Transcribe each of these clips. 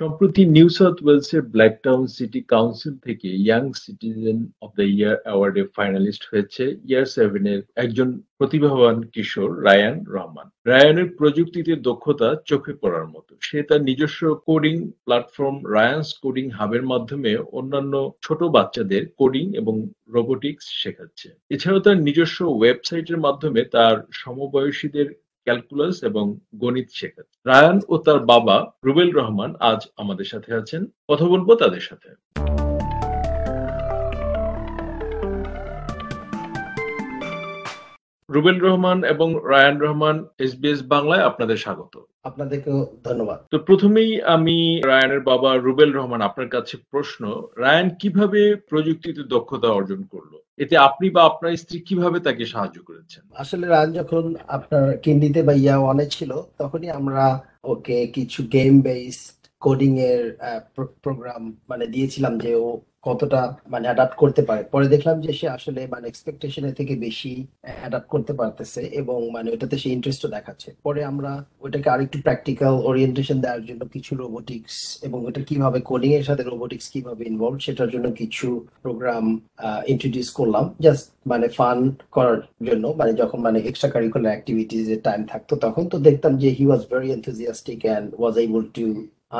সম্প্রতি New South ওয়েলসের Blacktown city council থেকে Young Citizen of the Year অ্যাওয়ার্ডে finalist হয়েছে ইয়ার সেভেনের একজন প্রতিভাবান কিশোর রায়ান রহমান। রায়ানের প্রযুক্তিতে দক্ষতা চোখে পড়ার মতো। সে তার নিজস্ব কোডিং প্ল্যাটফর্ম রায়ান্স কোডিং হাবের মাধ্যমে অন্যান্য ছোট বাচ্চাদের কোডিং এবং রোবোটিক্স শেখাচ্ছে। এছাড়াও তার নিজস্ব ওয়েবসাইটের মাধ্যমে তার সমবয়সীদের ক্যালকুলাস এবং গণিত শেখাচ্ছে রায়ান ও তার বাবা রুবেল রহমান আজ আমাদের সাথে আছেন। কথা বলব তাদের সাথে। রুবেল রহমান এবং রায়ান রহমান এসবিএস বাংলায় আপনাদের স্বাগত। আপনাদেরকেও ধন্যবাদ। তো প্রথমেই আমি রায়ানের বাবা রুবেল রহমান আপনার কাছে প্রশ্ন রায়ান কীভাবে প্রযুক্তিতে দক্ষতা অর্জন করল? এতে আপনি বা আপনার স্ত্রী কীভাবে তাকে সাহায্য করেছেন? আসলে রান যখন আপনার কিন্ডিতে বা ইয়া ওয়ানে ছিল, তখনই আমরা ওকে কিছু গেম বেসড কোডিং এর প্রোগ্রাম মানে দিয়েছিলাম যে ও কতটা মানে অ্যাডাপ্ট করতে পারে। পরে দেখলাম যে সে আসলে মানে এক্সপেকটেশনের থেকে বেশি অ্যাডাপ্ট করতে পারতেছে এবং মানে ওটাতে সে ইন্টারেস্টও দেখাচ্ছে। পরে আমরা ওটাকে আরেকটু প্র্যাকটিক্যাল ওরিয়েন্টেশন দেওয়ার জন্য কিছু রোবোটিক্স এবং ওটা কীভাবে কোডিং এর সাথে রোবোটিক্স কীভাবে ইনভলভ সেটার জন্য কিছু প্রোগ্রাম ইন্ট্রোডিউস করলাম। জাস্ট মানে ফান করার জন্য মানে যখন মানে এক্সট্রা কারিকুলার অ্যাক্টিভিটিজ এর টাইম থাকতো তখন তো দেখতাম যে he was very enthusiastic and was able to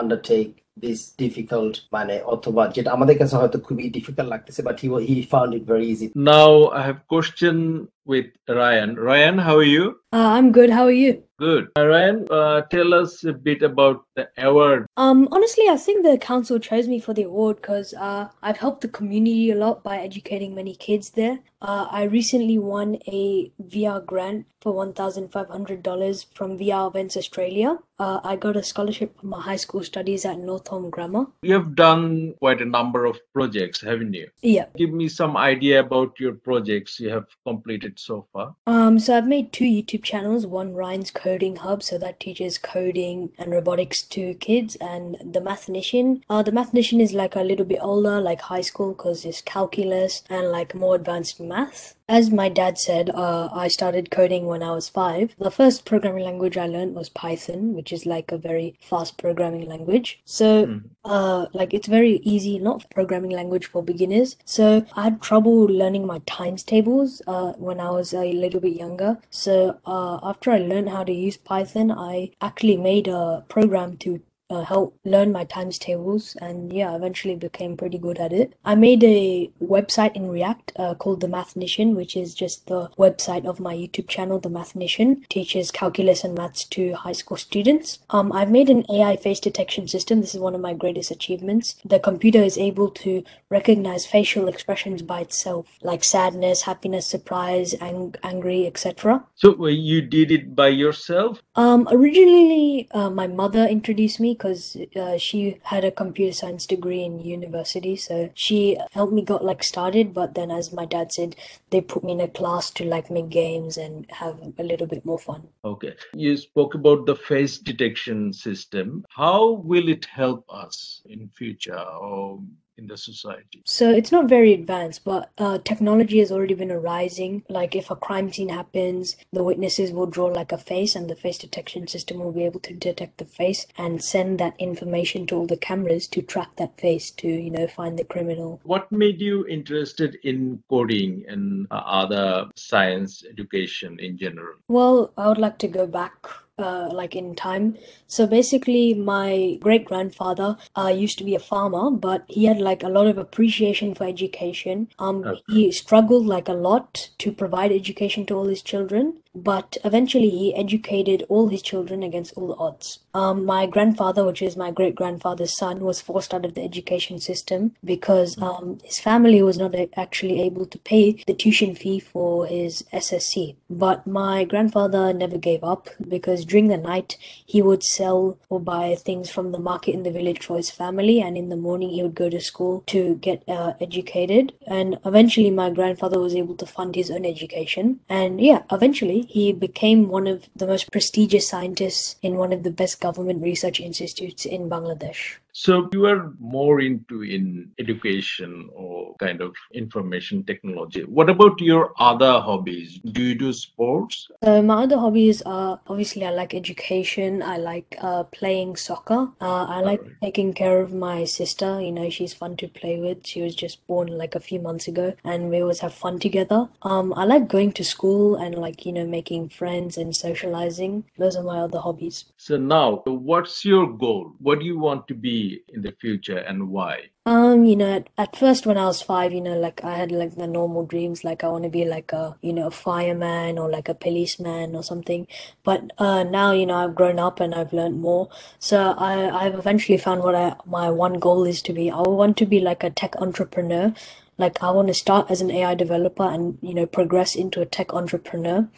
undertake this difficult মানে অথবা যেটা আমাদের কাছে হয়তো খুবই ডিফিকাল্ট লাগতেছে but he he found it very easy now I have question with Ryan. Ryan, how are you? Uh, I'm good. How are you? Good. Uh, Ryan, uh, tell us a bit about the award. Um, honestly, I think the council chose me for the award because uh, I've helped the community a lot by educating many kids there. Uh, I recently won a VR grant for $1,500 from VR Events Australia. Uh, I got a scholarship for my high school studies at Northholm Grammar. You have done quite a number of projects, haven't you? Yeah. Give me some idea about your projects you have completed so far. Um, so I've made two YouTube channels. One Ryan's Coding Hub, so that teaches coding and robotics to kids, and the Mathnician. Uh, the Mathnician is like a little bit older, like high school, because it's calculus and like more advanced math. As my dad said, uh, I started coding when I was five. The first programming language I learned was Python, which is like a very fast programming language. So, Mhm. uh, like it's very easy, not programming language for beginners. So I had trouble learning my times tables uh, when I was a little bit younger. So uh, after I learned how to use Python, I actually made a program to uh, help learn my times tables and yeah eventually became pretty good at it. I made a website in react uh, called the mathnician which is just the website of my youtube channel the mathnician teaches calculus and maths to high school students. Um, i've made an ai face detection system. This is one of my greatest achievements. The computer is able to recognize facial expressions by itself like sadness happiness surprise ang- angry etc So you did it by yourself? um, originally, uh, my mother introduced me because uh, she had a computer science degree in university, so she helped me got like started. But then, as my dad said, they put me in a class to like make games and have a little bit more fun. Okay. You spoke about the face detection system. How will it help us in future or in the society? So it's not very advanced, but uh, technology has already been arising. Like if a crime scene happens, the witnesses will draw like a face, and the face detection system will be able to detect the face and send that information to all the cameras to track that face to you know find the criminal. What made you interested in coding and uh, other science education in general? Well, I would like to go back. Uh, like in time. So basically, my great grandfather uh, used to be a farmer, but he had like a lot of appreciation for education. Um, Okay. he struggled like a lot to provide education to all his children, but eventually he educated all his children against all the odds. Um, my grandfather, which is my great grandfather's son, was forced out of the education system because um, his family was not actually able to pay the tuition fee for his SSC. But my grandfather never gave up because during the night he would sell or buy things from the market in the village for his family, and in the morning he would go to school to get uh, educated. And eventually, my grandfather was able to fund his own education. And yeah, eventually he became one of the most prestigious scientists in one of the best government research institutes in Bangladesh. So you are more into in education or kind of information technology. What about your other hobbies? Do you do sports? Uh, my other hobbies are obviously I like education. I like uh, playing soccer. Uh, I like Alright. taking care of my sister. You know, she's fun to play with. She was just born like a few months ago, and we always have fun together. Um, I like going to school and like you know making friends and socializing. Those are my other hobbies. So now, what's your goal? What do you want to be in the future and why? Um, you know, at, at first when I was five, you know, like I had like the normal dreams, like I want to be like a, you know, a fireman or like a policeman or something. But uh now, you know, I've grown up and I've learned more. So I I've eventually found what I my one goal is to be. I want to be like a tech entrepreneur. Like I want to start as an AI developer and, you know, progress into a tech entrepreneur.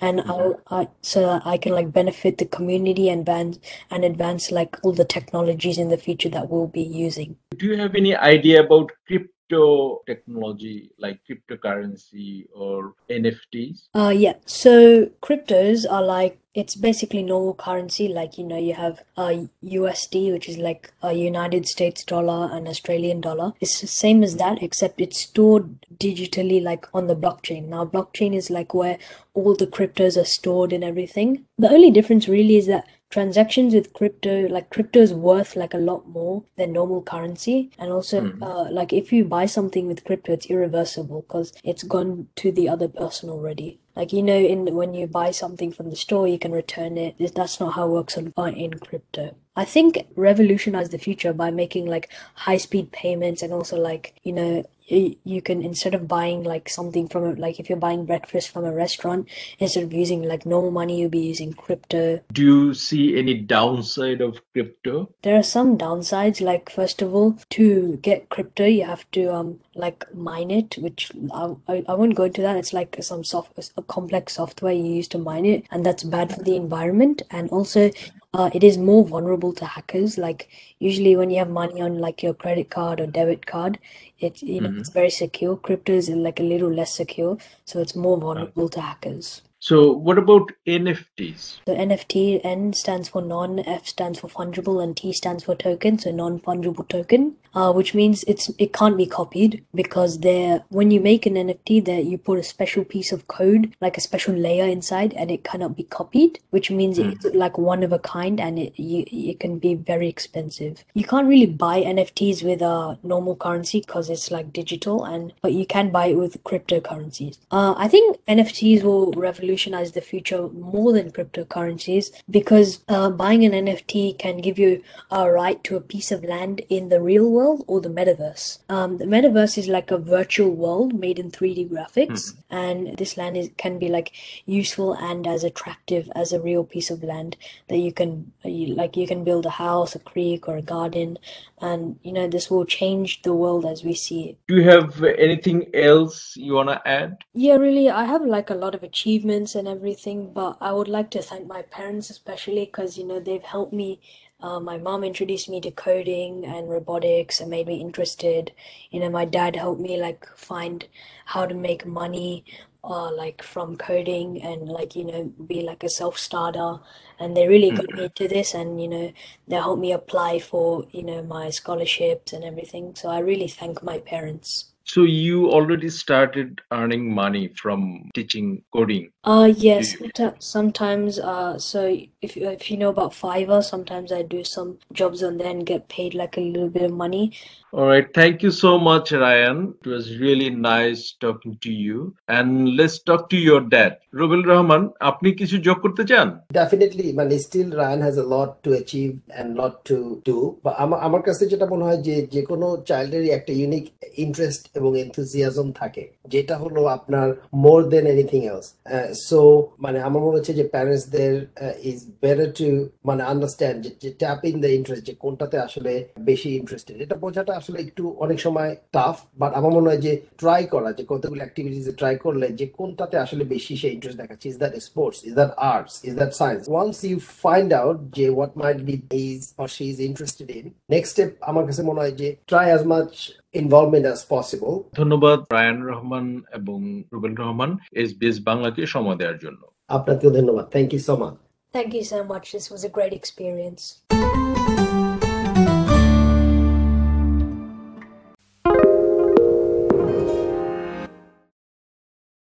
And Mhm. I, I so that I can like benefit the community and advance and advance like all the technologies in the future that we'll be using. Do you have any idea about crypto technology like cryptocurrency or NFTs? Uh, yeah. So cryptos are like it's basically normal currency. Like you know, you have uh USD, which is like a United States dollar and Australian dollar. It's the same as that, except it's stored digitally, like on the blockchain. Now, blockchain is like where all the cryptos are stored and everything. The only difference really is that transactions with crypto like crypto is worth like a lot more than normal currency. And also Mhm. uh, like if you buy something with crypto it's irreversible because it's gone to the other person already. Like you know in when you buy something from the store you can return it. That's not how it works on, uh, in crypto. I think revolutionize the future by making like high speed payments and also like you know you, can instead of buying like something from a, like if you're buying breakfast from a restaurant instead of using like normal money you'll be using crypto Do you see any downside of crypto? there are some downsides, like first of all, to get crypto, you have to um like mine it, which I, I, I won't go into that. It's like some soft a complex software you use to mine it, and that's bad for the environment. And also, uh, it is more vulnerable to hackers. Like usually when you have money on like your credit card or debit card, it you know Mhm. it's very secure. Crypto is like a little less secure, so it's more vulnerable to hackers. So, what about NFTs? So NFT, N stands for non, F stands for fungible, and T stands for token, so non-fungible token. Uh, which means it's it can't be copied because there when you make an NFT there you put a special piece of code like a special layer inside and it cannot be copied which means it's like one of a kind and it you, it can be very expensive. You can't really buy NFTs with a normal currency because it's like digital and but you can buy it with cryptocurrencies. Uh, I think NFTs will revolutionize the future more than cryptocurrencies because uh, buying an NFT can give you a right to a piece of land in the real world or the metaverse. Um, the metaverse is like a virtual world made in 3D graphics, and this land is can be like useful and as attractive as a real piece of land that you can you, like you can build a house, a creek, or a garden, and you know this will change the world as we see it. Do you have anything else you want to add? Yeah, really, I have like a lot of achievements and everything, but I would like to thank my parents especially because, you know, they've helped me. Uh, my mom introduced me to coding and robotics and made me interested. You know, my dad helped me like find how to make money, uh, like from coding and like, you know, be like a self-starter. And they really got me into this and, you know, they helped me apply for, you know, my scholarships and everything. So I really thank my parents. So, you already started earning money from teaching coding. Uh, yes, you? someti- sometimes, uh, so if you if you know about Fiverr, sometimes I do some jobs on there and get paid like a little bit of money. All right. Thank you so much, Ryan. It was really nice talking to you. And let's talk to your dad. Rubel Rahman, আপনি কিছু যোগ করতে চান? Definitely মানে still Ryan has a lot to achieve and lot to do বা আমার আমার কাছে যেটা মনে হয় যে যে কোনো চাইল্ডেরই একটা ইউনিক ইন্টারেস্ট এবং এনথুজিয়াজম থাকে, যেটা হলো আপনার more than anything else so মানে আমার মনে হচ্ছে যে প্যারেন্টসদের ইজ বেটার টু মানে আন্ডারস্ট্যান্ড যে ট্যাপ ইন দ্য ইন্টারেস্ট যে কোনটাতে আসলে বেশি ইন্টারেস্টেড এটা বোঝাটা আসলে একটু অনেক সময় টাফ বাট আমার মনে হয় যে ট্রাই করা, যে কতগুলো অ্যাক্টিভিটিস ট্রাই করলে যে কোনটাতে আসলে বেশি সে ইন্টারেস্ট দেখাচ্ছে is that sports is that arts is that science once you find out যে what might be is or she is interested in next step আমার কাছে মনে হয় যে try as much involvement as possible ধন্যবাদ Ryan Rahman এবং Rubel Rahman SBS বাংলাকে সময় দেওয়ার জন্য আপনাকেও ধন্যবাদ thank you so much Thank you so much. This was a great experience.